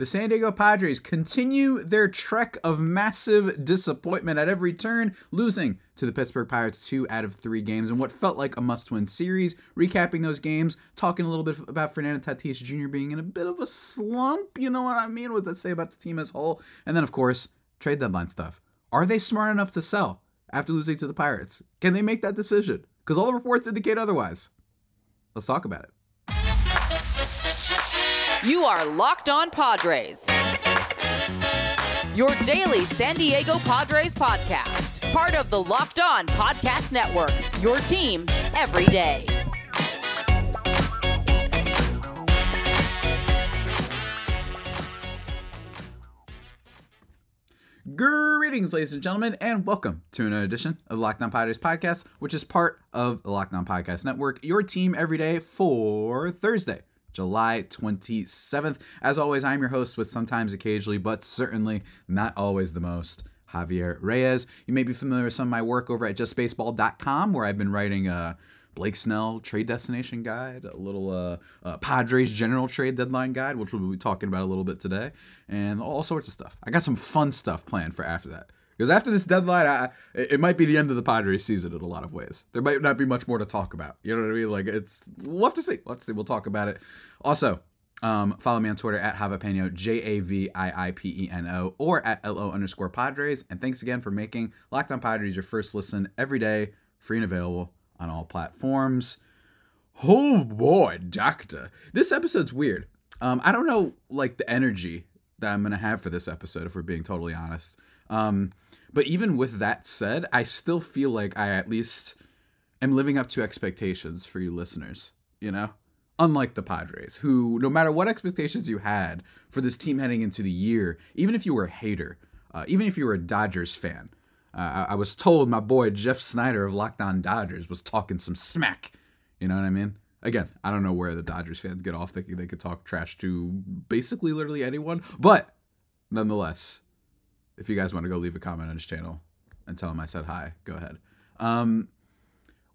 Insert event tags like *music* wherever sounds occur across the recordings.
the San Diego Padres continue their trek of massive disappointment at every turn, losing to the Pittsburgh Pirates two out of three games in what felt like a must win series. Recapping those games, talking a little bit about Fernando Tatis Jr. being in a bit of a slump, you know what I mean? What does that say about the team as a whole? And then, of course, trade deadline stuff. Are they smart enough to sell after losing to the Pirates? Can they make that decision? Because all the reports indicate otherwise. Let's talk about it. You are Locked On Padres. Your daily San Diego Padres podcast. Part of the Locked On Podcast Network. Your team every day. Greetings, ladies and gentlemen, and welcome to another edition of the Locked On Padres podcast, which is part of the Locked On Podcast Network, your team every day for Thursday, July 27th. As always, I'm your host with sometimes, occasionally, but certainly not always the most. Javier Reyes. You may be familiar with some of my work over at justbaseball.com, where I've been writing a Blake Snell trade destination guide, a little uh, uh, Padres general trade deadline guide, which we'll be talking about a little bit today, and all sorts of stuff. I got some fun stuff planned for after that. Because after this deadline, I, it might be the end of the Padres season in a lot of ways. There might not be much more to talk about. You know what I mean? Like it's we'll have to see. We'll see. We'll talk about it. Also, um, follow me on Twitter at Javapeno, J A V I I P E N O, or at L O underscore Padres. And thanks again for making Locked On Padres your first listen every day, free and available on all platforms. Oh boy, Doctor. This episode's weird. Um, I don't know, like, the energy that I'm going to have for this episode, if we're being totally honest. Um, but even with that said, I still feel like I at least am living up to expectations for you listeners, you know? Unlike the Padres, who, no matter what expectations you had for this team heading into the year, even if you were a hater, uh, even if you were a Dodgers fan, uh, I, I was told my boy Jeff Snyder of Locked On Dodgers was talking some smack. You know what I mean? Again, I don't know where the Dodgers fans get off thinking they could talk trash to basically literally anyone, but nonetheless, if you guys want to go leave a comment on his channel and tell him I said hi, go ahead. Um,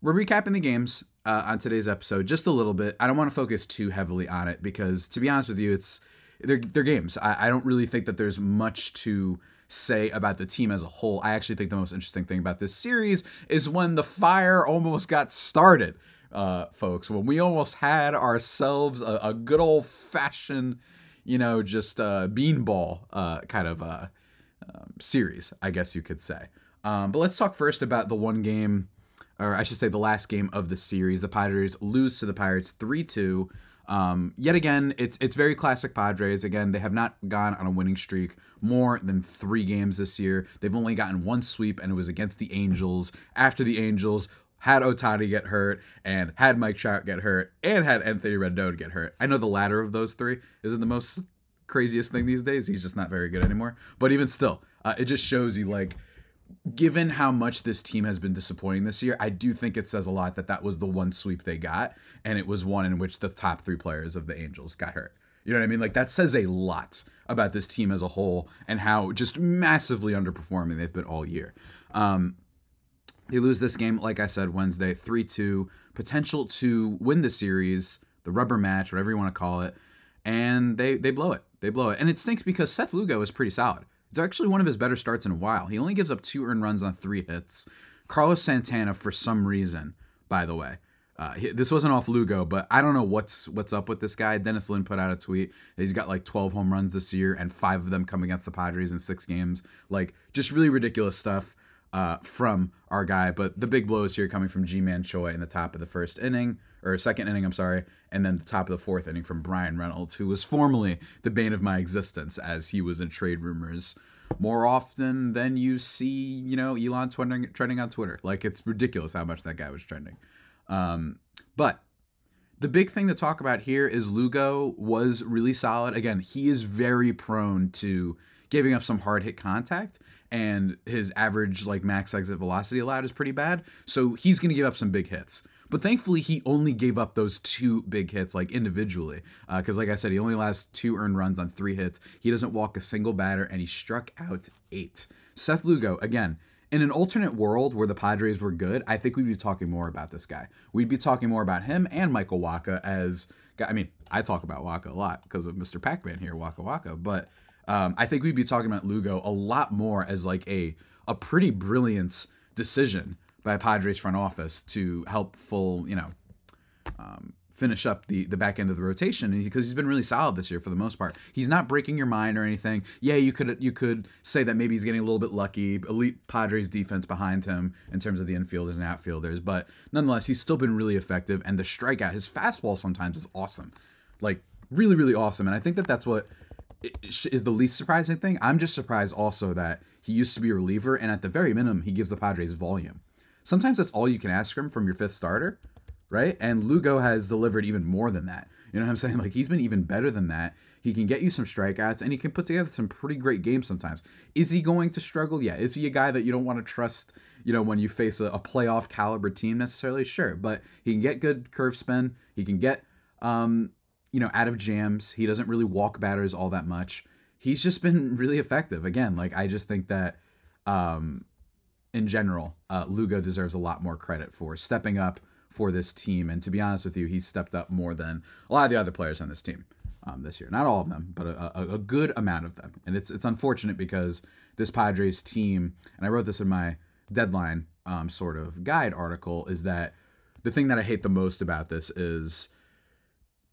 we're recapping the games uh, on today's episode just a little bit. I don't want to focus too heavily on it because, to be honest with you, it's they're, they're games. I, I don't really think that there's much to say about the team as a whole. I actually think the most interesting thing about this series is when the fire almost got started, uh, folks. When we almost had ourselves a, a good old fashioned, you know, just uh, beanball uh, kind of uh, um, series, I guess you could say. Um, but let's talk first about the one game, or I should say the last game of the series. The Padres lose to the Pirates 3 2. Um, yet again, it's it's very classic Padres. Again, they have not gone on a winning streak more than three games this year. They've only gotten one sweep, and it was against the Angels. After the Angels had Ohtani get hurt, and had Mike Trout get hurt, and had Anthony Rendon get hurt. I know the latter of those three isn't the most craziest thing these days. He's just not very good anymore. But even still, uh, it just shows you like given how much this team has been disappointing this year, I do think it says a lot that that was the one sweep they got, and it was one in which the top three players of the Angels got hurt. You know what I mean? Like that says a lot about this team as a whole and how just massively underperforming they've been all year. Um, they lose this game, like I said, Wednesday, 3 2, potential to win the series, the rubber match, whatever you want to call it, and they, they blow it. They blow it. And it stinks because Seth Lugo is pretty solid. It's actually one of his better starts in a while. He only gives up two earned runs on three hits. Carlos Santana, for some reason, by the way, uh, this wasn't off Lugo, but I don't know what's what's up with this guy. Dennis Lin put out a tweet. He's got like 12 home runs this year, and five of them come against the Padres in six games. Like just really ridiculous stuff uh, from our guy. But the big blows here coming from Ji-Man Choi in the top of the first inning or second inning, I'm sorry, and then the top of the fourth inning from Bryan Reynolds, who was formerly the bane of my existence as he was in trade rumors more often than you see, you know, Elon trending, trending on Twitter. Like it's ridiculous how much that guy was trending. Um, but the big thing to talk about here is Lugo was really solid. Again, he is very prone to giving up some hard hit contact and his average like max exit velocity allowed is pretty bad. So he's going to give up some big hits. But thankfully, he only gave up those two big hits, like individually. Because, uh, like I said, he only allows two earned runs on three hits. He doesn't walk a single batter, and he struck out eight. Seth Lugo, again, in an alternate world where the Padres were good, I think we'd be talking more about this guy. We'd be talking more about him and Michael Wacha as I mean, I talk about Wacha a lot because of Mr. Pac-Man here, Waka Waka, but um, I think we'd be talking about Lugo a lot more as like a a pretty brilliant decision by Padres front office to help full, you know, um, finish up the the back end of the rotation because he's been really solid this year for the most part. He's not breaking your mind or anything. Yeah, you could you could say that maybe he's getting a little bit lucky. Elite Padres defense behind him in terms of the infielders and outfielders, but nonetheless, he's still been really effective. And the strikeout, his fastball sometimes is awesome, like really really awesome. And I think that that's what is the least surprising thing. I'm just surprised also that he used to be a reliever, and at the very minimum, he gives the Padres volume. Sometimes that's all you can ask from from your fifth starter right? And Lugo has delivered even more than that. You know what I'm saying? *laughs* Like he's been even better than that. He can get you some strikeouts and he can put together some pretty great games sometimes. Is he going to struggle? Yeah. Is he a guy that you don't want to trust, you know, when you face a, a playoff caliber team necessarily? Sure. But he can get good curve spin. He can get, um, you know, out of jams. He doesn't really walk batters all that much. He's just been *laughs* really effective. Again, like I just think that, um, in general, uh, Lugo deserves a lot more credit for stepping up for this team. And to be honest with you, he's stepped up more than a lot of the other players on this team um, this year. Not all of them, but a, a, good amount of them. And it's it's unfortunate because this Padres team, and I wrote this in my deadline um, sort of guide article, is that the thing that I hate the most about this is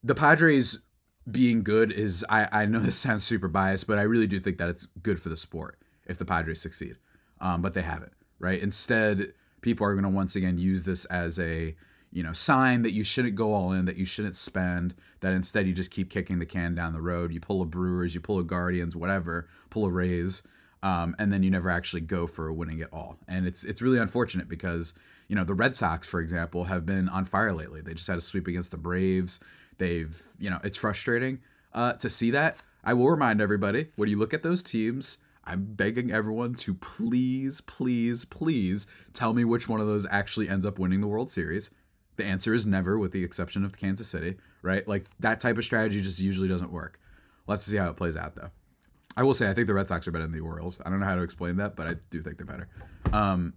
the Padres being good is I, I know *laughs* this sounds super biased, but I really do think that it's good for the sport if the Padres succeed. Um, but they haven't, right? Instead, people are going to once again use this as a you know, sign that you shouldn't go all in, that you shouldn't spend, that instead you just keep kicking the can down the road. You pull a Brewers, you pull a Guardians, whatever, pull a Rays, um, and then you never actually go for winning it all. And it's it's really unfortunate because you know the Red Sox, for example, have been on fire lately. They just had a sweep against the Braves. They've you know it's frustrating uh, to see that. I will remind everybody when you look at those teams. I'm begging everyone to please, please, please tell me which one of those actually ends up winning the World Series the answer is never, with the exception of Kansas City, right? Like that type of strategy just usually doesn't work. Let's see how it plays out, though. I will say I think the Red Sox are better than the Orioles. I don't know how to explain that, but I do think they're better. Um,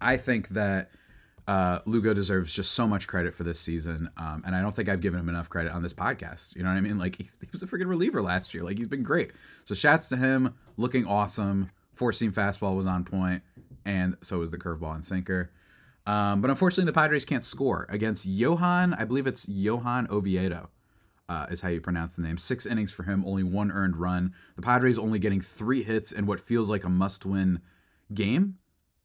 I think that uh, Lugo deserves just so much credit for this season, um, and I don't think I've given him enough credit on this podcast. You know what I mean? Like he was a freaking reliever last year. Like he's been great. So shouts to him, looking awesome. Four seam fastball was on point, and so was the curveball and sinker. Um, but unfortunately, the Padres can't score against Johan. I believe it's Johan Oviedo, uh, is how you pronounce the name. Six innings for him, only one earned run. The Padres only getting three hits in what feels like a must-win game,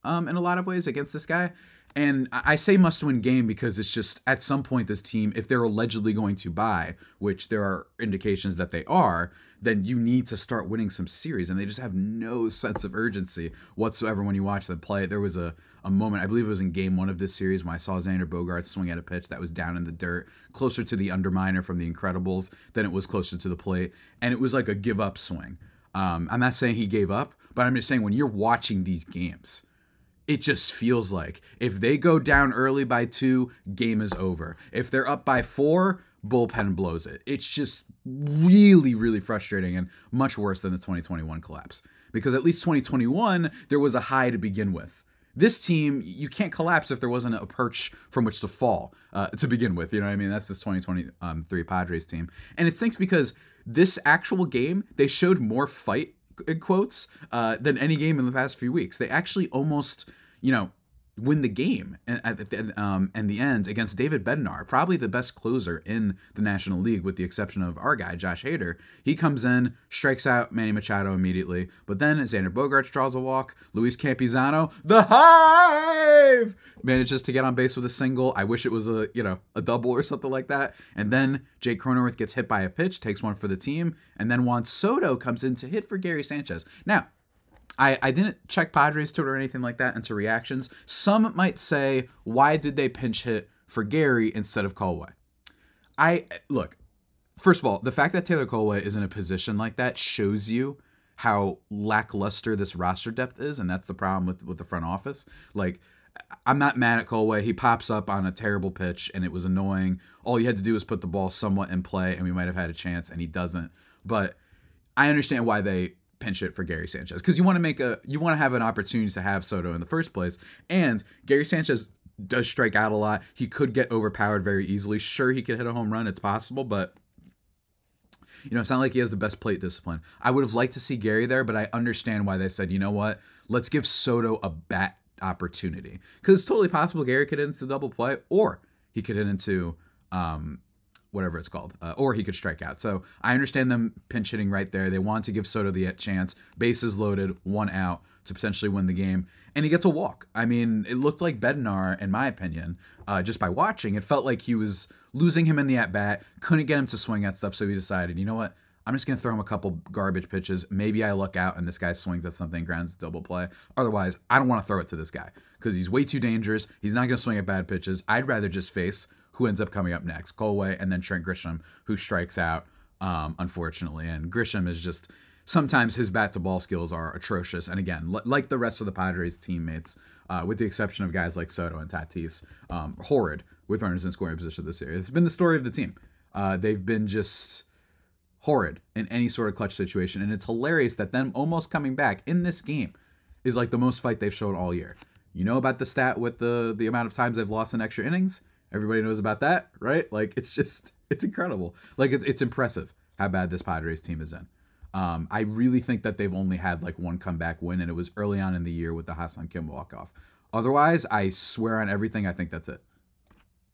um, in a lot of ways against this guy. And I say must win game because it's just at some point this team, if they're allegedly going to buy, which there are indications that they are, then you need to start winning some series. And they just have no sense of urgency whatsoever when you watch them play. There was a, a moment, I believe it was in game one of this series, when I saw Xander Bogaerts swing at a pitch that was down in the dirt, closer to the underminer from the Incredibles than it was closer to the plate. And it was like a give up swing. Um, I'm not saying he gave up, but I'm just saying when you're watching these games, it just feels like if they go down early by two, game is over. If they're up by four, bullpen blows it. It's just really, really frustrating and much worse than the 2021 collapse. Because at least 2021, there was a high to begin with. This team, you can't collapse if there wasn't a perch from which to fall uh, to begin with. You know what I mean? That's this 2023 Padres team. And it stinks because this actual game, they showed more fight quotes uh, than any game in the past few weeks. They actually almost, you know, win the game at the, um, and the end against David Bednar, probably the best closer in the National League, with the exception of our guy Josh Hader. He comes in, strikes out Manny Machado immediately, but then Xander Bogaerts draws a walk. Luis Campusano, the Hive, manages to get on base with a single. I wish it was a you know a double or something like that. And then Jake Cronenworth gets hit by a pitch, takes one for the team, and then Juan Soto comes in to hit for Gary Sanchez. Now I, I didn't check Padres Twitter or anything like that into reactions. Some might say, why did they pinch hit for Gary instead of Kohlwey? I look, first of all, the fact that Taylor Kohlwey is in a position like that shows you how lackluster this roster depth is, and that's the problem with with the front office. Like, I'm not mad at Kohlwey. He pops up on a terrible pitch, and it was annoying. All you had to do was put the ball somewhat in play, and we might have had a chance, and he doesn't. But I understand why they pinch it for Gary Sanchez because you want to make a you want to have an opportunity to have Soto in the first place. And Gary Sanchez does strike out a lot. He could get overpowered very easily. Sure, he could hit a home run. It's possible, but you know, it's not like he has the best plate discipline. I would have liked to see Gary there, but I understand why they said, you know what, let's give Soto a bat opportunity because it's totally possible Gary could hit into double play, or he could hit into um, whatever it's called, uh, or he could strike out. So I understand them pinch hitting right there. They want to give Soto the chance, bases loaded, one out to potentially win the game, and he gets a walk. I mean, it looked like Bednar, in my opinion, uh, just by watching, it felt like he was losing him in the at bat, couldn't get him to swing at stuff. So he decided, you know what? I'm just going to throw him a couple garbage pitches. Maybe I look out and this guy swings at something, grounds double play. Otherwise, I don't want to throw it to this guy because he's way too dangerous. He's not going to swing at bad pitches. I'd rather just face who ends up coming up next, Kohlwey and then Trent Grisham, who strikes out, um, unfortunately. And Grisham is just sometimes his bat to ball skills are atrocious. And again, l- like the rest of the Padres teammates, uh, with the exception of guys like Soto and Tatis, um, horrid with runners in scoring position this year. It's been the story of the team. Uh, they've been just horrid in any sort of clutch situation. And it's hilarious that them almost coming back in this game is like the most fight they've shown all year. You know about the stat with the the amount of times they've lost in extra innings? Everybody knows about that, right? Like it's just *laughs* it's incredible. Like it's it's impressive how bad this Padres team is in. Um, I really think that they've only had like one comeback win, and it was early on in the year with the Ha-Seong Kim walk off. Otherwise, I swear on everything, I think that's it.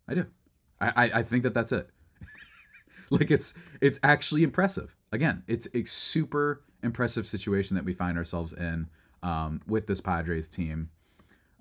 I do. I, I, I think that that's it. *laughs* like it's it's actually impressive. Again, it's a super impressive situation that we find ourselves in um, with this Padres team.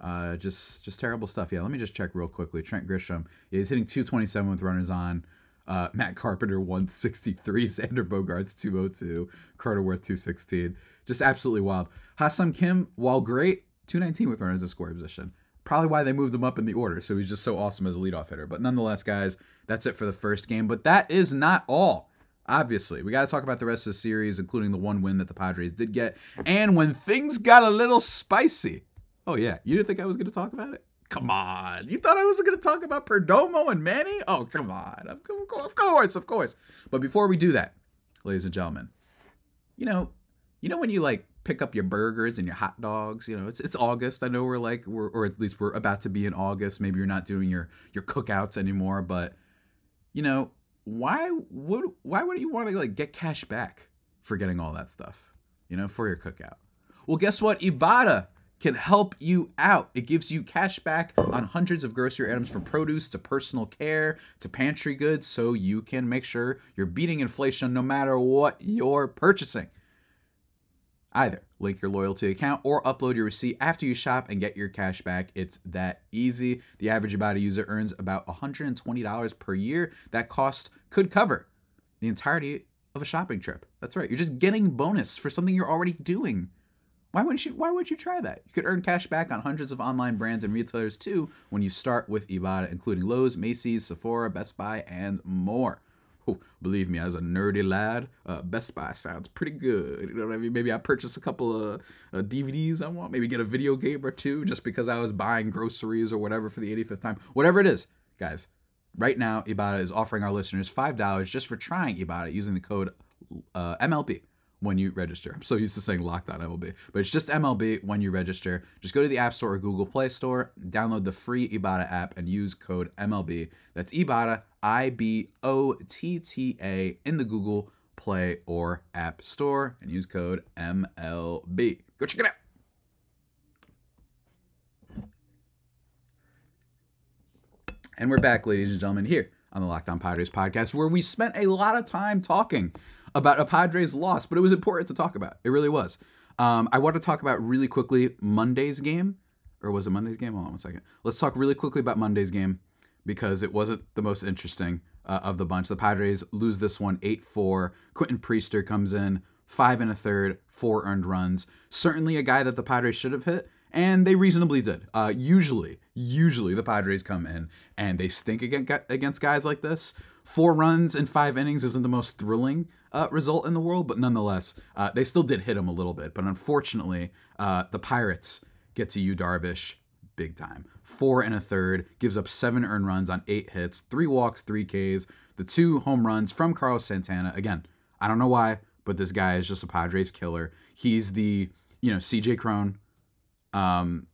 Uh, just just terrible stuff. Yeah, let me just check real quickly. Trent Grisham, yeah, he's hitting 227 with runners on. Uh, Matt Carpenter 163, *laughs* Xander Bogaerts 202, Cronenworth 216. Just absolutely wild. Ha-Seong Kim, while great, 219 with runners in scoring position. Probably why they moved him up in the order. So he's just so awesome as a leadoff hitter. But nonetheless, guys, that's it for the first game. But that is not all. Obviously, we got to talk about the rest of the series, including the one win that the Padres did get. And when things got a little spicy. Oh, yeah. You didn't think I was going to talk about it? Come on. You thought I was going to talk about Perdomo and Manny? Oh, come on. Of course, of course. But before we do that, ladies and gentlemen, you know, you know when you like pick up your burgers and your hot dogs, you know, it's it's August. I know we're like we're or at least we're about to be in August. Maybe you're not doing your your cookouts anymore, but you know, why would why wouldn't you want to like get cash back for getting all that stuff? You know, for your cookout. Well, guess what? Ibotta can help you out. It gives you cash back on hundreds of grocery items from produce to personal care to pantry goods so you can make sure you're beating inflation no matter what you're purchasing. Either link your loyalty account or upload your receipt after you shop and get your cash back. It's that easy. The average Ibotta user earns about $120 per year. That cost could cover the entirety of a shopping trip. That's right. You're just getting bonus for something you're already doing. Why wouldn't you why would you try that? You could earn cash back on hundreds of online brands and retailers too when you start with Ibotta, including Lowe's, Macy's, Sephora, Best Buy, and more. Oh, believe me, as a nerdy lad, uh, Best Buy sounds pretty good. You know what I mean? Maybe I purchase a couple of uh, DVDs I want. Maybe get a video game or two just because I was buying groceries or whatever for the 85th time. Whatever it is, guys. Right now, Ibotta is offering our listeners five dollars just for trying Ibotta using the code uh, MLB when you register. I'm so used to saying locked on MLB, but it's just MLB when you register. Just go to the App Store or Google Play Store, download the free Ibotta app, and use code MLB. That's Ibotta, I B O T T A, in the Google Play or App Store, and use code MLB. Go check it out. And we're back, ladies and gentlemen, here on the Locked On Padres podcast, where we spent a lot of time talking about a Padres loss, but it was important to talk about. It really was. Um, I want to talk about really quickly Monday's game, or was it Monday's game? Hold on one second. Let's talk really quickly about Monday's game because it wasn't the most interesting uh, of the bunch. The Padres lose this one 8 4. Quentin Priester comes in, five and a third, four earned runs. Certainly a guy that the Padres should have hit and they reasonably did. Uh, usually, usually the Padres come in and they stink against guys like this. Four runs in five innings isn't the most thrilling uh, result in the world, but nonetheless, uh, they still did hit him a little bit. But unfortunately, uh, the Pirates get to Yu Darvish big time. Four and a third, gives up seven earned runs on eight hits, three walks, three Ks, the two home runs from Carlos Santana. Again, I don't know why, but this guy is just a Padres killer. He's the you know CJ Cron, um,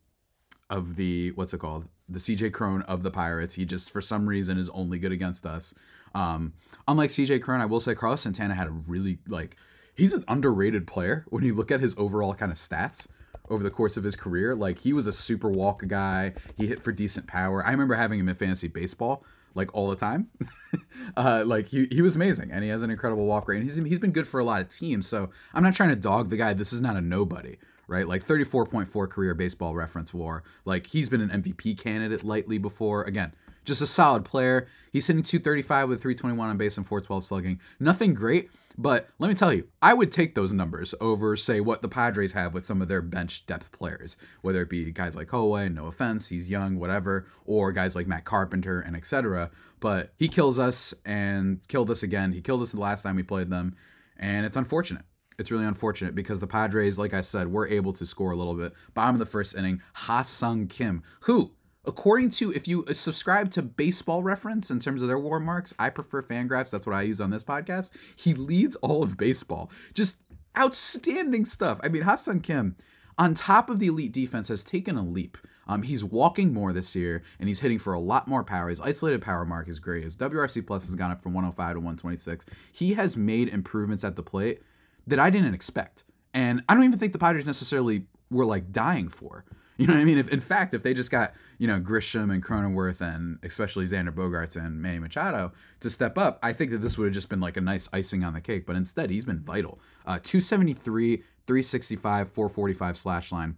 of the what's it called? The CJ Cron of the Pirates. He just for some reason is only good against us. Um, unlike CJ Cron, I will say Carlos Santana had a really like he's an underrated player when you look at his overall kind of stats over the course of his career. Like he was a super walk guy. He hit for decent power. I remember having him in fantasy baseball like all the time. *laughs* uh, like he, he was amazing and he has an incredible walk rate and he's, he's been good for a lot of teams. So I'm not trying to dog the guy. This is not a nobody, right? Like 34.4 career baseball reference war. Like he's been an MVP candidate lightly before. Again, just a solid player. He's hitting 235 with 321 on base and 412 slugging. Nothing great, but let me tell you, I would take those numbers over, say, what the Padres have with some of their bench depth players, whether it be guys like Howe, no offense, he's young, whatever, or guys like Matt Carpenter and etc. But he kills us and killed us again. He killed us the last time we played them, and it's unfortunate. It's really unfortunate because the Padres, like I said, were able to score a little bit. Bottom of the first inning, Ha-Seong Kim, who according to if you subscribe to baseball reference in terms of their war marks i prefer fangraphs. That's what i use on this podcast. He leads all of baseball. Just outstanding stuff. I mean Ha-Seong Kim on top of the elite defense has taken a leap. Um, he's walking more this year and he's hitting for a lot more power. His isolated power mark is great. His wrc plus has gone up from 105 to 126 he has made improvements at the plate that i didn't expect. And i don't even think the padres necessarily were like dying for *laughs* you know what I mean? If in fact, if they just got you know Grisham and Cronenworth and especially Xander Bogaerts and Manny Machado to step up, I think that this would have just been like a nice icing on the cake. But instead, he's been vital. Uh, 273, 365, 445 slash line.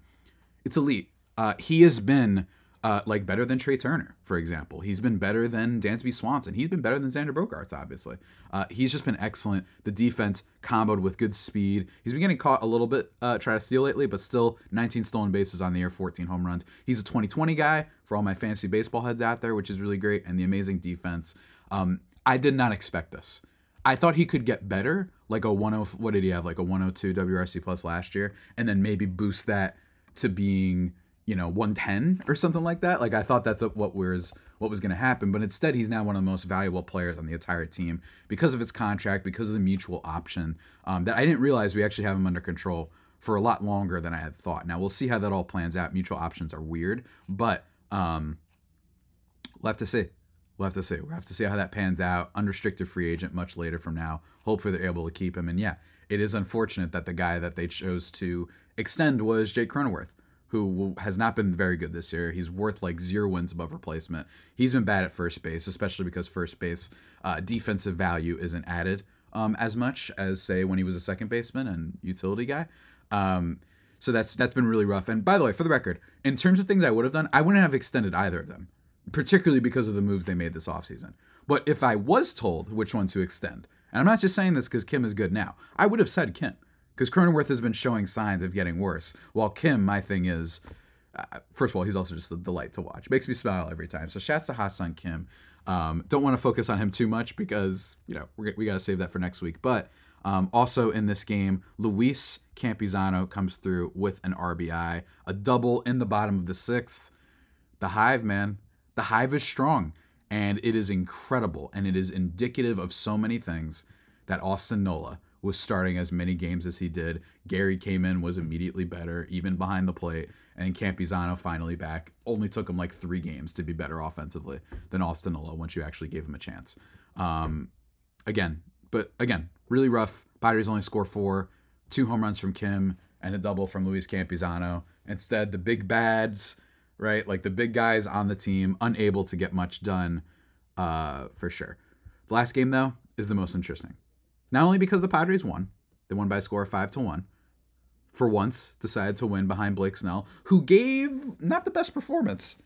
It's elite. Uh, he has been uh, like better than Trea Turner, for example. He's been better than Dansby Swanson. He's been better than Xander Bogaerts, obviously. Uh, he's just been excellent. The defense comboed with good speed. He's been getting caught a little bit uh, try to steal lately, but still 19 stolen bases on the year, 14 home runs. He's a 2020 guy for all my fantasy baseball heads out there, which is really great, and the amazing defense. Um, I did not expect this. I thought he could get better, like a 10. What did he have? Like a 102 WRC plus last year, and then maybe boost that to being you know 110 or something like that. Like i thought that's what was what was going to happen but instead he's now one of the most valuable players on the entire team because of his contract because of the mutual option um, that i didn't realize we actually have him under control for a lot longer than i had thought. Now we'll see how that all plans out. Mutual options are weird but um, we'll have to see. We'll have to see. We'll have to see how that pans out. Unrestricted free agent much later from now. Hopefully they're able to keep him. And yeah it is unfortunate that the guy that they chose to extend was jake cronenworth who has not been very good this year. He's worth like zero wins above replacement. He's been bad at first base, especially because first base uh, defensive value isn't added um, as much as say when he was a second baseman and utility guy. Um, so that's that's been really rough. And by the way, for the record, in terms of things I would have done, I wouldn't have extended either of them, particularly because of the moves they made this offseason. But if I was told which one to extend, and I'm not just saying this because Kim is good now, I would have said Kim because Cronenworth has been showing signs of getting worse. While Kim, my thing is, uh, first of all, he's also just a delight to watch. Makes me smile every time. So shouts to Ha-Seong Kim. Um, don't want to focus on him too much because you know we got to save that for next week. But um, also in this game, Luis Campusano comes through with an RBI, a double in the bottom of the sixth. The Hive, man, the Hive is strong, and it is incredible, and it is indicative of so many things that Austin Nola was starting as many games as he did. Gary came in, was immediately better, even behind the plate. And Campusano finally back. Only took him like three games to be better offensively than Austin Nola once you actually gave him a chance. Um, again, but again, really rough. Padres only score four, two home runs from Kim and a double from Luis Campusano. Instead, the big bads, right? Like the big guys on the team, unable to get much done uh, for sure. The last game, though, is the most interesting. Not only because the Padres won, they won by a score of 5 to 1. For once, decided to win behind Blake Snell, who gave not the best performance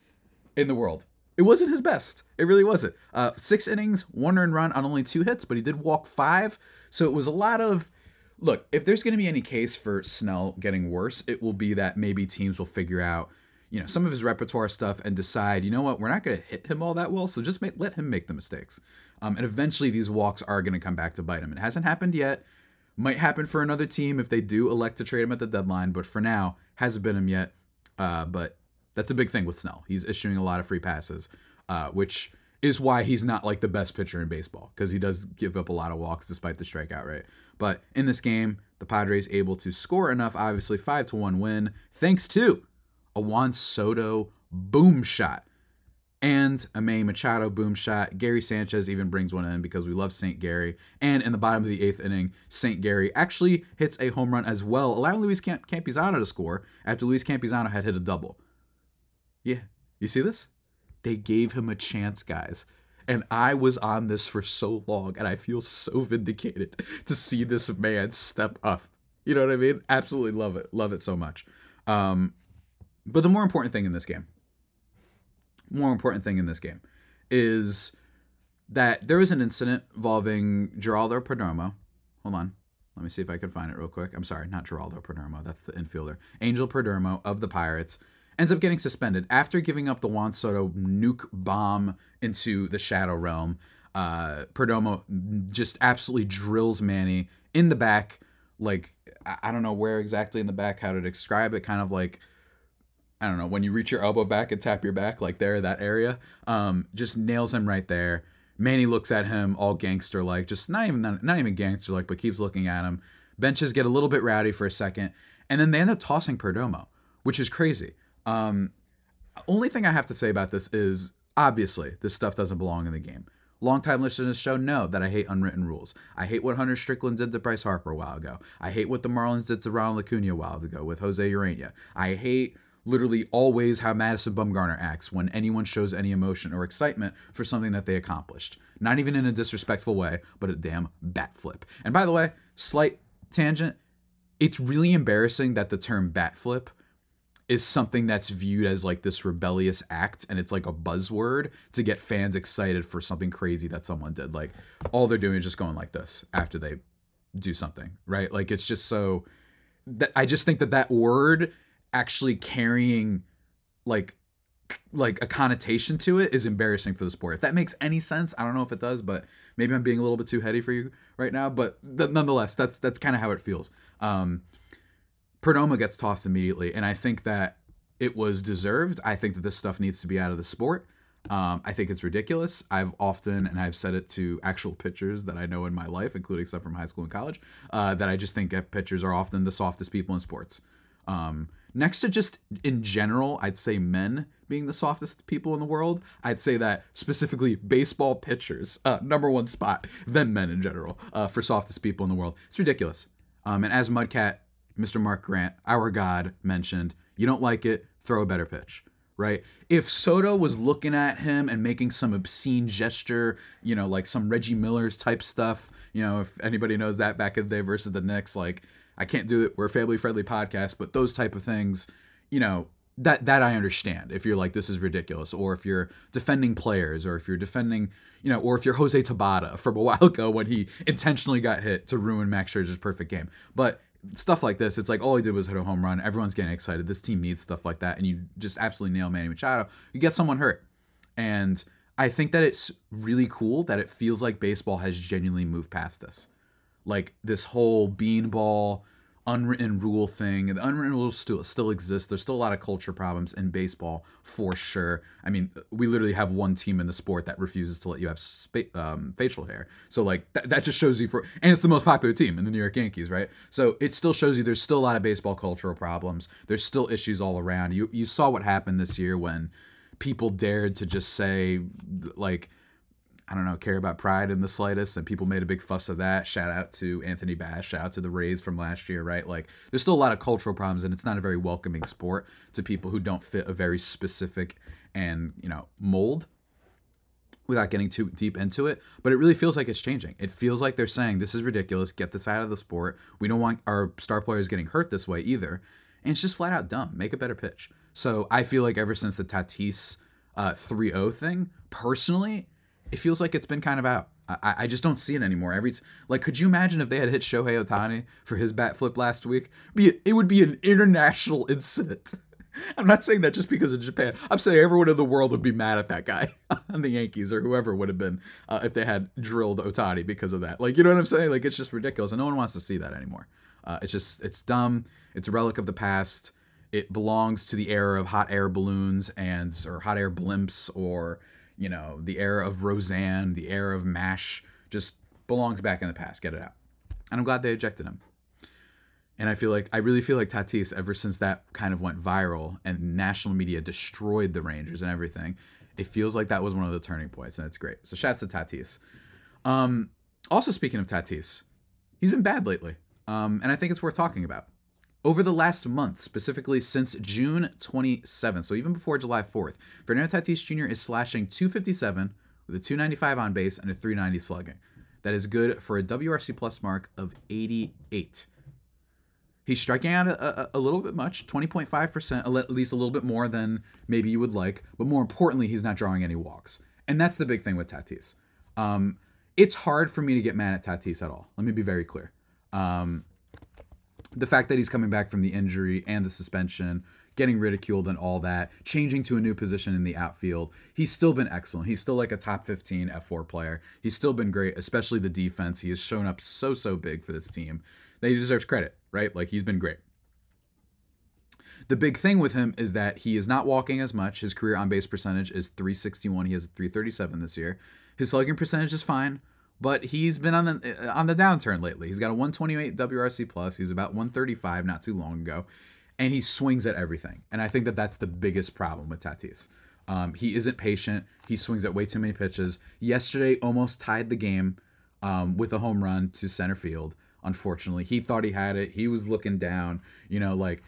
in the world. It wasn't his best. It really wasn't. Uh, six innings, one earned run on only two hits, but he did walk five. So it was a lot of. Look, if there's going to be any case for Snell getting worse, it will be that maybe teams will figure out, you know, some of his repertoire stuff and decide, you know what, we're not going to hit him all that well, so just make, let him make the mistakes. Um, and eventually these walks are going to come back to bite him. It hasn't happened yet. Might happen for another team if they do elect to trade him at the deadline, but for now, hasn't been him yet. Uh, but that's a big thing with Snell. He's issuing a lot of free passes, uh, which is why he's not like the best pitcher in baseball because he does give up a lot of walks despite the strikeout rate. But in this game, the Padres able to score enough, obviously five to one win, thanks to a Juan Soto boom shot and a Manny Machado boom shot. Gary Sanchez even brings one in because we love St. Gary. And in the bottom of the eighth inning, St. Gary actually hits a home run as well, allowing Luis Camp- Campusano to score after Luis Campusano had hit a double. Yeah, you see this? They gave him a chance, guys. And I was on this for so long, and I feel so vindicated to see this man step up. You know what I mean? Absolutely love it. Love it so much. Um, but the more important thing in this game, more important thing in this game, is that there was an incident involving Geraldo Perdomo. Hold on. Let me see if I can find it real quick. I'm sorry, not Geraldo Perdomo. That's the infielder. Angel Perdomo of the Pirates ends up getting suspended after giving up the Juan Soto nuke bomb into the Shadow Realm. Uh, Perdomo just absolutely drills Manny in the back, like I don't know where exactly in the back how to describe it. Kind of like I don't know when you reach your elbow back and tap your back, like there, that area. Um, just nails him right there. Manny looks at him all gangster like, just not even not, not even gangster like, but keeps looking at him. Benches get a little bit rowdy for a second, and then they end up tossing Perdomo, which is crazy. Um, only thing I have to say about this is obviously this stuff doesn't belong in the game. Longtime listeners show know that I hate unwritten rules. I hate what Hunter Strickland did to Bryce Harper a while ago. I hate what the Marlins did to Ronald Acuna a while ago with Jose Urena. I hate literally always how Madison Bumgarner acts when anyone shows any emotion or excitement for something that they accomplished. Not even in a disrespectful way, but a damn bat flip. And by the way, slight tangent, it's really embarrassing that the term bat flip is something that's viewed as like this rebellious act and it's like a buzzword to get fans excited for something crazy that someone did. Like all they're doing is just going like this after they do something, right? Like it's just so that I just think that that word actually carrying like like a connotation to it is embarrassing for the sport. If that makes any sense, I don't know if it does, but maybe I'm being a little bit too heady for you right now. But th- nonetheless, that's that's kind of how it feels. Um, Perdomo gets tossed immediately, and I think that it was deserved. I think that this stuff needs to be out of the sport. Um, I think it's ridiculous. I've often, and I've said it to actual pitchers that I know in my life, including stuff from high school and college, uh, that I just think pitchers are often the softest people in sports. Um, next to just in general, I'd say men being the softest people in the world. I'd say that specifically baseball pitchers, uh, number one spot, then men in general, uh, for softest people in the world. It's ridiculous. Um, and as Mudcat, Mr. Mark Grant, our God, mentioned, you don't like it, throw a better pitch. Right? If Soto was looking at him and making some obscene gesture, you know, like some Reggie Miller's type stuff, you know, if anybody knows that back in the day versus the Knicks, like I can't do it. We're a family friendly podcast, but those type of things, you know, that that I understand. If you're like this is ridiculous, or if you're defending players, or if you're defending, you know, or if you're Jose Tabata from a *laughs* while ago when he intentionally got hit to ruin Max Scherzer's perfect game. But stuff like this, it's like all he did was hit a home run. Everyone's getting excited. This team needs stuff like that, and you just absolutely nail Manny Machado. You get someone hurt, and I think that it's really cool that it feels like baseball has genuinely moved past this, like this whole beanball unwritten rule thing. The unwritten rules still still exist. There's still a lot of culture problems in baseball for sure. I mean, we literally have one team in the sport that refuses to let you have spa- um, facial hair. So like that, that just shows you for, and it's the most popular team in the New York Yankees, right? So it still shows you there's still a lot of baseball cultural problems. There's still issues all around. You you saw what happened this year when people dared to just say like I don't know, care about pride in the slightest, and people made a big fuss of that. Shout out to Anthony Bass, shout out to the Rays from last year, right? Like, there's still a lot of cultural problems, and it's not a very welcoming sport to people who don't fit a very specific and you know mold. Without getting too deep into it, but it really feels like it's changing. It feels like they're saying this is ridiculous. Get this out of the sport. We don't want our star players getting hurt this way either, and it's just flat out dumb. Make a better pitch. So I feel like ever since the Tatis uh, 3-0 thing, personally, it feels like it's been kind of out. I, I just don't see it anymore. Every like, could you imagine if they had hit Shohei Ohtani for his bat flip last week? Be it would be an international incident. *laughs* I'm not saying that just because of Japan. I'm saying everyone in the world would be mad at that guy on *laughs* the Yankees or whoever would have been uh, if they had drilled Ohtani because of that. Like, you know what I'm saying? Like, it's just ridiculous, and no one wants to see that anymore. Uh, it's just, it's dumb. It's a relic of the past. It belongs to the era of hot air balloons and or hot air blimps or you know, the era of Roseanne, the era of MASH just belongs back in the past. Get it out. And I'm glad they ejected him. And I feel like I really feel like Tatis, ever since that kind of went viral and national media destroyed the Rangers and everything, it feels like that was one of the turning points, and it's great. So shouts to Tatis. Um, also speaking of Tatis, he's been bad lately, um, and I think it's worth talking about. Over the last month, specifically since June 27th, so even before July 4th, Fernando Tatis Jr. is slashing 257 with a 295 on base and a 390 slugging. That is good for a WRC plus mark of 88. He's striking out a, a, a little bit much, 20.5%, at least a little bit more than maybe you would like. But more importantly, he's not drawing any walks. And that's the big thing with Tatis. Um, it's hard for me to get mad at Tatis at all. Let me be very clear. Um, the fact that he's coming back from the injury and the suspension, getting ridiculed and all that, changing to a new position in the outfield, he's still been excellent. He's still like a top 15 fWAR player. He's still been great, especially the defense. He has shown up so, so big for this team that he deserves credit, right? Like he's been great. The big thing with him is that he is not walking as much. His career on base percentage is 361. He has 337 this year. His slugging percentage is fine, but he's been on the on the downturn lately. He's got a 128 WRC plus. He was about 135 not too long ago, and he swings at everything. And I think that that's the biggest problem with Tatis. Um, he isn't patient. He swings at way too many pitches. Yesterday, almost tied the game um, with a home run to center field. Unfortunately, he thought he had it. He was looking down. You know, like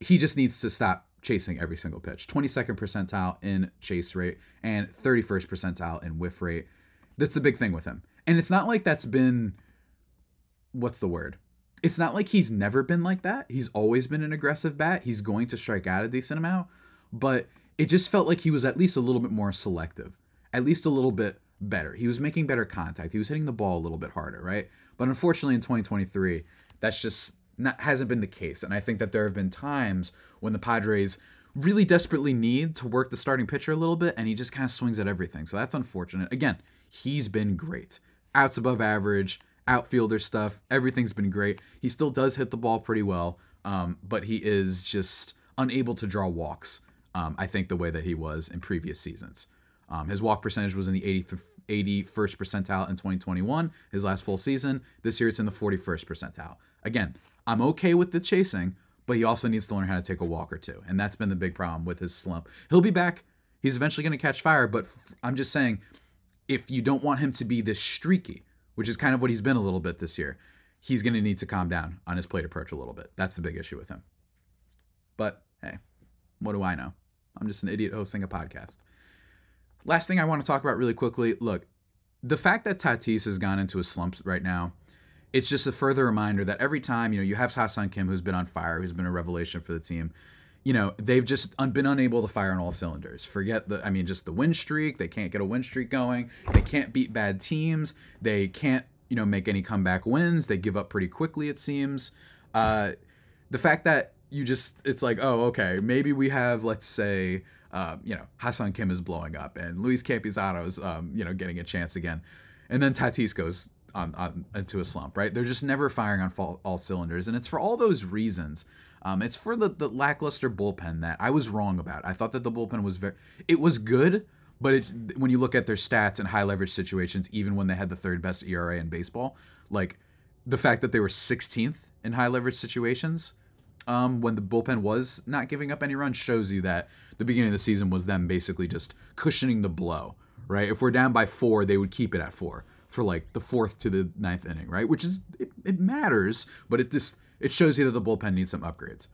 he just needs to stop chasing every single pitch. 22nd percentile in chase rate and 31st percentile in whiff rate. That's the big thing with him. And it's not like that's been what's the word? It's not like he's never been like that. He's always been an aggressive bat. He's going to strike out a decent amount, but it just felt like he was at least a little bit more selective, at least a little bit better. He was making better contact. He was hitting the ball a little bit harder, right? But unfortunately in 2023, that's just not hasn't been the case. And I think that there have been times when the Padres really desperately need to work the starting pitcher a little bit and he just kind of swings at everything. So that's unfortunate. Again, he's been great. Outs above average, outfielder stuff, everything's been great. He still does hit the ball pretty well, um, but he is just unable to draw walks. Um, I think the way that he was in previous seasons. Um, his walk percentage was in the 80th, 81st percentile in 2021, his last full season. This year it's in the 41st percentile. Again, I'm okay with the chasing, but he also needs to learn how to take a walk or two. And that's been the big problem with his slump. He'll be back. He's eventually going to catch fire, but I'm just saying if you don't want him to be this streaky, which is kind of what he's been a little bit this year, he's going to need to calm down on his plate approach a little bit. That's the big issue with him. But hey, what do I know? I'm just an idiot hosting a podcast. Last thing I want to talk about really quickly look, the fact that Tatis has gone into a slump right now, it's just a further reminder that every time, you know, you have Ha-Seong Kim who's been on fire, who's been a revelation for the team. You know, they've just been unable to fire on all cylinders. Forget the, I mean, just the win streak. They can't get a win streak going. They can't beat bad teams. They can't, you know, make any comeback wins. They give up pretty quickly, it seems. Uh, the fact that you just, it's like, oh, okay, maybe we have, let's say, uh, you know, Ha-Seong Kim is blowing up and Luis Campusano's, um, you know, getting a chance again. And then Tatis goes on, on into a slump, right? They're just never firing on all cylinders. And it's for all those reasons. Um, it's for the, the lackluster bullpen that I was wrong about. I thought that the bullpen was very, it was good, but it, when you look at their stats in high leverage situations, even when they had the third best ERA in baseball, like the fact that they were 16th in high leverage situations, um, when the bullpen was not giving up any runs shows you that the beginning of the season was them basically just cushioning the blow, right? If we're down by four, they would keep it at four for like the fourth to the ninth inning, right? Which is it, it matters, but it just it shows you that the bullpen needs some upgrades.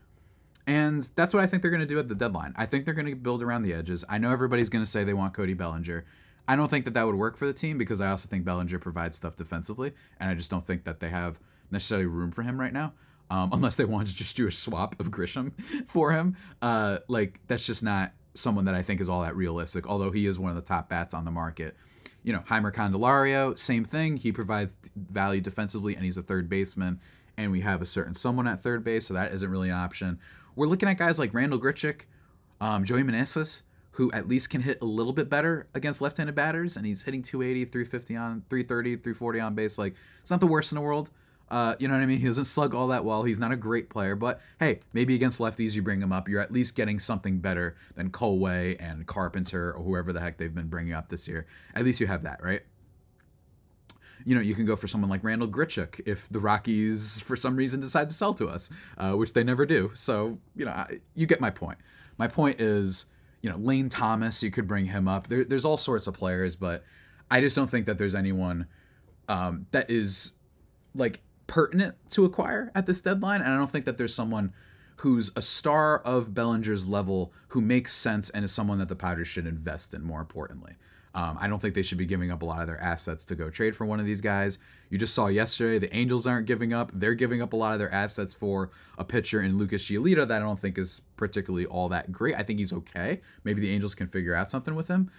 And that's what I think they're going to do at the deadline. I think they're going to build around the edges. I know everybody's going to say they want Cody Bellinger. I don't think that that would work for the team because I also think Bellinger provides stuff defensively, and I just don't think that they have necessarily room for him right now um, *laughs* unless they want to just do a swap of Grisham *laughs* for him. Uh, like that's just not someone that I think is all that realistic. Although he is one of the top bats on the market. You know, Jeimer Candelario, same thing. He provides value defensively, and he's a third baseman. And we have a certain someone at third base, so that isn't really an option. We're looking at guys like Randal Grichuk, um, Joey Meneses, who at least can hit a little bit better against left-handed batters, and he's hitting 280, 350 on, 330, 340 on base. Like it's not the worst in the world. Uh, you know what I mean? He doesn't slug all that well. He's not a great player, but hey, maybe against lefties you bring him up. You're at least getting something better than Kohlwey and Carpenter or whoever the heck they've been bringing up this year. At least you have that, right? You know, you can go for someone like Randal Grichuk if the Rockies, for some reason, decide to sell to us, uh, which they never do. So, you know, I, you get my point. My point is, you know, Lane Thomas, you could bring him up. There, there's all sorts of players, but I just don't think that there's anyone um, that is like pertinent to acquire at this deadline. And I don't think that there's someone who's a star of Bellinger's level who makes sense and is someone that the Padres should invest in, more importantly. Um, I don't think they should be giving up a lot of their assets to go trade for one of these guys. You just saw yesterday the Angels aren't giving up. They're giving up a lot of their assets for a pitcher in Lucas Giolito that I don't think is particularly all that great. I think he's okay. Maybe the Angels can figure out something with him,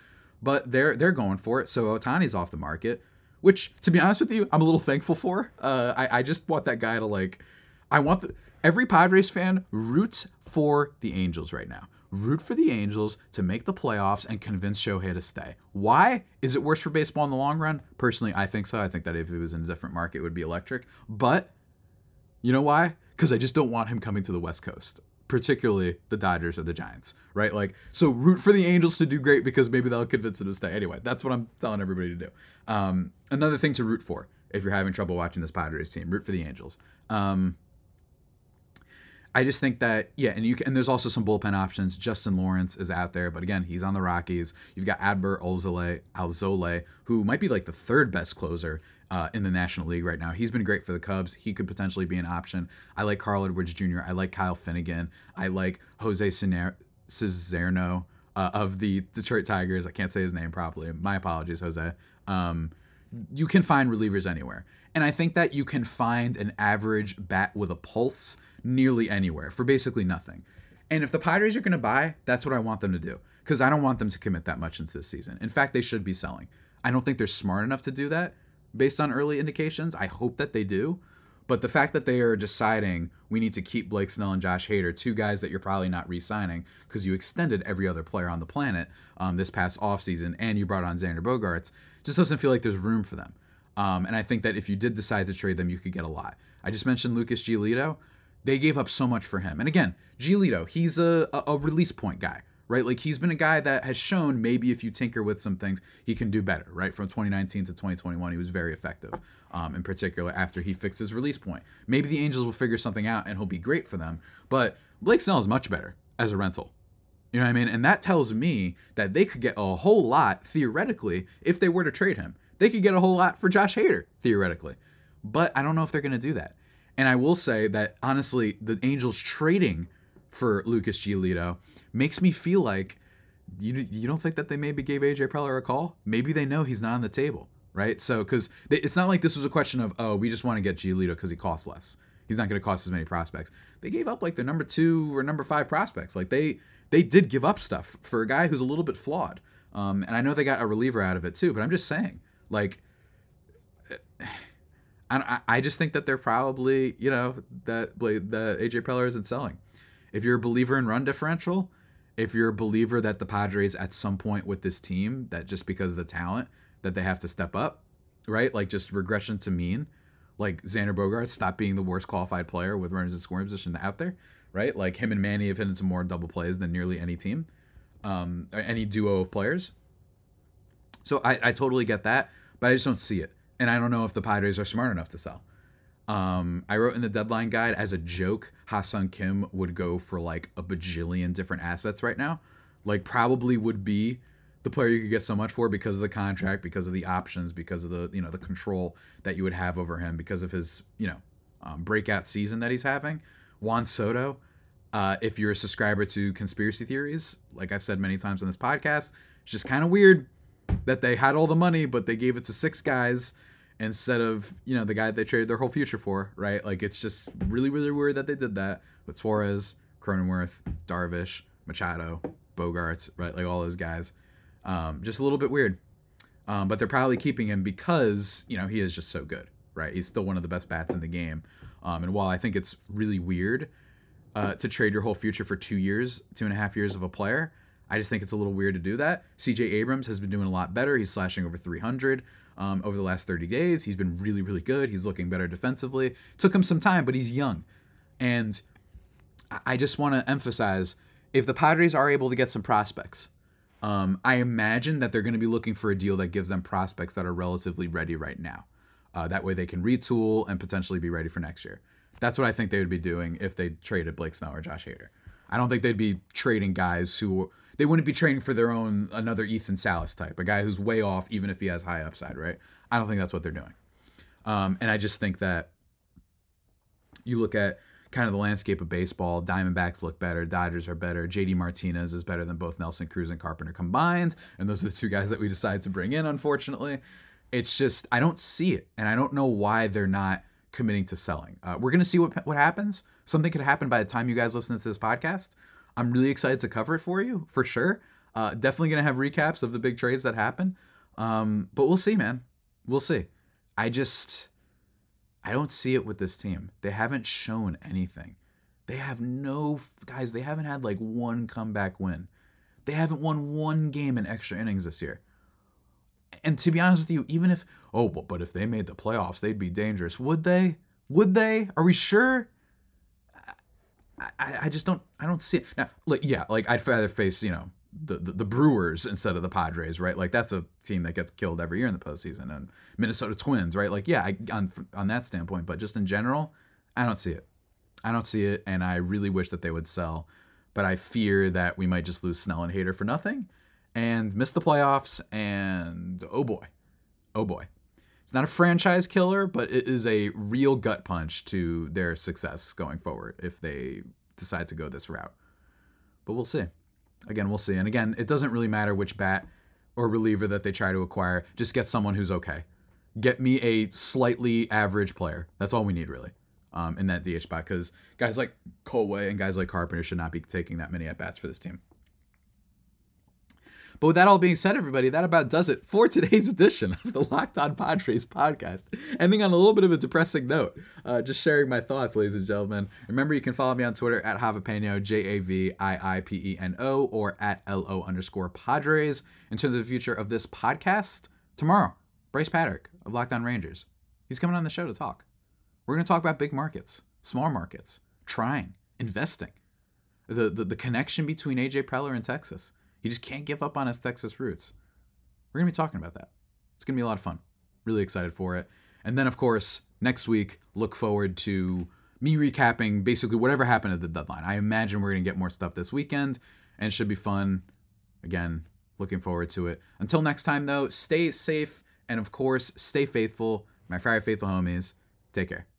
but they're they're going for it. So Ohtani's off the market, which to be honest with you, I'm a little thankful for. Uh, I I just want that guy to like. I want the, every Padres fan roots for the Angels right now root for the Angels to make the playoffs and convince Shohei to stay. Why? Is it worse for baseball in the long run? Personally, I think so. I think that if it was in a different market, it would be electric. But you know why? Because I just don't want him coming to the West Coast, particularly the Dodgers or the Giants, right? Like, so root for the Angels to do great because maybe that'll convince him to stay. Anyway, that's what I'm telling everybody to do. Um, another thing to root for if you're having trouble watching this Padres team, root for the Angels. Um, I just think that yeah, and you can, and there's also some bullpen options. Justin Lawrence is out there, but again, he's on the Rockies. You've got Adbert Alzolay, Alzolay, who might be like the third best closer uh, in the National League right now. He's been great for the Cubs. He could potentially be an option. I like Carl Edwards Jr. I like Kyle Finnegan. I like Jose Cizerno uh, of the Detroit Tigers. I can't say his name properly. My apologies, Jose. Um, you can find relievers anywhere. And I think that you can find an average bat with a pulse nearly anywhere for basically nothing. And if the Padres are going to buy, that's what I want them to do because I don't want them to commit that much into this season. In fact, they should be selling. I don't think they're smart enough to do that based on early indications. I hope that they do. But the fact that they are deciding we need to keep Blake Snell and Josh Hader, two guys that you're probably not re signing because you extended every other player on the planet um, this past offseason and you brought on Xander Bogaerts, just doesn't feel like there's room for them. Um, and I think that if you did decide to trade them, you could get a lot. I just mentioned Lucas Giolito. They gave up so much for him. And again, Giolito, he's a, a, a release point guy, right? Like he's been a guy that has shown maybe if you tinker with some things, he can do better, right? From 2019 to 2021, he was very effective, um, in particular after he fixed his release point. Maybe the Angels will figure something out and he'll be great for them. But Blake Snell is much better as a rental. You know what I mean? And that tells me that they could get a whole lot, theoretically, if they were to trade him. They could get a whole lot for Josh Hader, theoretically. But I don't know if they're going to do that. And I will say that honestly, the Angels trading for Lucas Giolito makes me feel like you you don't think that they maybe gave AJ Preller a call? Maybe they know he's not on the table, right? So because it's not like this was a question of oh we just want to get Giolito because he costs less. He's not going to cost as many prospects. They gave up like their number two or number five prospects. Like they they did give up stuff for a guy who's a little bit flawed. Um, and I know they got a reliever out of it too, but I'm just saying, like, I, I just think that they're probably, you know, that the AJ Preller isn't selling. If you're a believer in run differential, if you're a believer that the Padres at some point with this team, that just because of the talent, that they have to step up, right? Like just regression to mean, like Xander Bogaerts stop being the worst qualified player with runners in scoring position out there, right? Like him and Manny have hit into more double plays than nearly any team, um, any duo of players. So I, I totally get that, but I just don't see it and I don't know if the Padres are smart enough to sell. Um, I wrote in the deadline guide as a joke, Ha-Seong Kim would go for like a bajillion different assets right now. Like probably would be the player you could get so much for because of the contract, because of the options, because of the you know the control that you would have over him, because of his you know um, breakout season that he's having. Juan Soto, uh, if you're a subscriber to conspiracy theories, like I've said many times on this podcast, it's just kind of weird that they had all the money, but they gave it to six guys instead of you know the guy they traded their whole future for, right? Like it's just really really weird that they did that with Suarez, Cronenworth, Darvish, Machado, Bogaerts, right? Like all those guys. Um, just a little bit weird. Um, but they're probably keeping him because you know he is just so good, right? He's still one of the best bats in the game. Um, and while I think it's really weird uh, to trade your whole future for two years, two and a half years of a player, I just think it's a little weird to do that. CJ Abrams has been doing a lot better. He's slashing over 300 um, over the last 30 days. He's been really, really good. He's looking better defensively. Took him some time, but he's young. And I just want to emphasize if the Padres are able to get some prospects, um, I imagine that they're going to be looking for a deal that gives them prospects that are relatively ready right now. Uh, that way they can retool and potentially be ready for next year. That's what I think they would be doing if they traded Blake Snell or Josh Hader. I don't think they'd be trading guys who they wouldn't be trading for their own another Ethan Salas type, a guy who's way off even if he has high upside, right? I don't think that's what they're doing. Um, and I just think that you look at kind of the landscape of baseball. Diamondbacks look better. Dodgers are better. JD Martinez is better than both Nelson Cruz and Carpenter combined. And those are the two guys that we decided to bring in, unfortunately. It's just, I don't see it. And I don't know why they're not committing to selling. Uh, we're going to see what, what happens. Something could happen by the time you guys listen to this podcast. I'm really excited to cover it for you, for sure. Uh, definitely to have recaps of the big trades that happen. Um, but we'll see, man. We'll see. I just I don't see it with this team. They haven't shown anything. They have no guys. They haven't had like one comeback win. They haven't won one game in extra innings this year. And to be honest with you, even if oh, but, but if they made the playoffs, they'd be dangerous. Would they? Would they? Are we sure? I, I just don't I don't see it. Now, like yeah, like I'd rather face you know the, the, the Brewers instead of the Padres, right? Like that's a team that gets killed every year in the postseason, and Minnesota Twins, right? Like yeah, I, on on that standpoint, but just in general, I don't see it. I don't see it, and I really wish that they would sell, but I fear that we might just lose Snell and Hader for nothing, and miss the playoffs. And oh boy, oh boy, it's not a franchise killer, but it is a real gut punch to their success going forward if they decide to go this route. But we'll see again, we'll see. And again, it doesn't really matter which bat or reliever that they try to acquire. Just get someone who's okay. Get me a slightly average player. That's all we need, really, um, in that DH spot. Because guys like Kohlwey and guys like Carpenter should not be taking that many at bats for this team. But with that all being said, everybody, that about does it for today's edition of the Locked On Padres podcast. Ending on a little bit of a depressing note, uh, just sharing my thoughts, ladies and gentlemen. Remember, you can follow me on Twitter at Javapeno, J A V I I P E N O, or at L O underscore Padres. In terms of the future of this podcast, tomorrow, Bryce Patrick of Locked On Rangers. He's coming on the show to talk. We're going to talk about big markets, small markets, trying, investing, the, the, the connection between AJ Preller and Texas he just can't give up on his Texas roots. We're going to be talking about that. It's going to be a lot of fun. Really excited for it. And then, of course, next week, look forward to me recapping basically whatever happened at the deadline. I imagine we're going to get more stuff this weekend, and it should be fun. Again, looking forward to it. Until next time, though, stay safe and, of course, stay faithful. My Friday Faithful homies, take care.